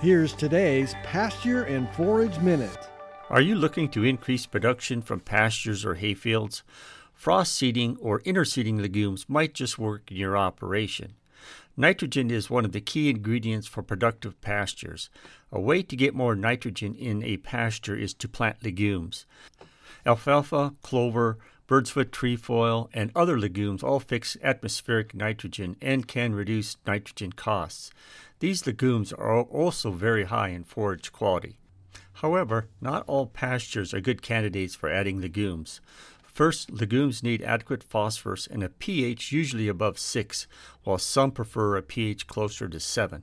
Here's today's Pasture and Forage Minute. Are you looking to increase production from pastures or hayfields? Frost seeding or interseeding legumes might just work in your operation. Nitrogen is one of the key ingredients for productive pastures. A way to get more nitrogen in a pasture is to plant legumes. Alfalfa, clover, birdsfoot trefoil, and other legumes all fix atmospheric nitrogen and can reduce nitrogen costs. These legumes are also very high in forage quality. However, not all pastures are good candidates for adding legumes. First, legumes need adequate phosphorus and a pH usually above 6, while some prefer a pH closer to 7.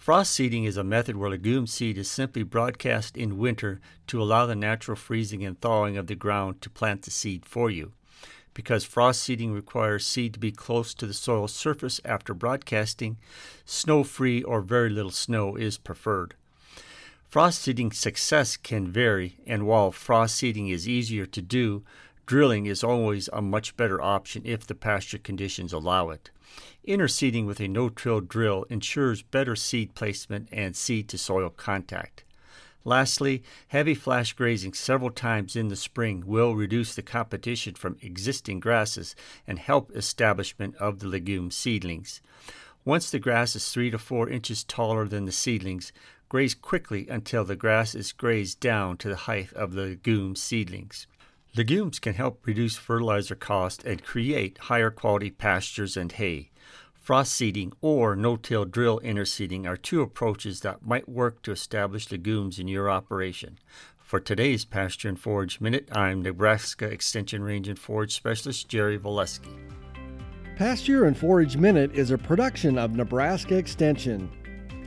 Frost seeding is a method where legume seed is simply broadcast in winter to allow the natural freezing and thawing of the ground to plant the seed for you. Because frost seeding requires seed to be close to the soil surface after broadcasting, snow free or very little snow is preferred. Frost seeding success can vary, and while frost seeding is easier to do, drilling is always a much better option if the pasture conditions allow it. Interseeding with a no-till drill ensures better seed placement and seed to soil contact. Lastly, heavy flash grazing several times in the spring will reduce the competition from existing grasses and help establishment of the legume seedlings. Once the grass is 3 to 4 inches taller than the seedlings, graze quickly until the grass is grazed down to the height of the legume seedlings. Legumes can help reduce fertilizer costs and create higher quality pastures and hay. Frost seeding or no-till drill interseeding are two approaches that might work to establish legumes in your operation. For today's Pasture and Forage Minute, I'm Nebraska Extension Range and Forage Specialist Jerry Volesky. Pasture and Forage Minute is a production of Nebraska Extension.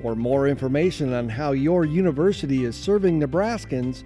For more information on how your university is serving Nebraskans,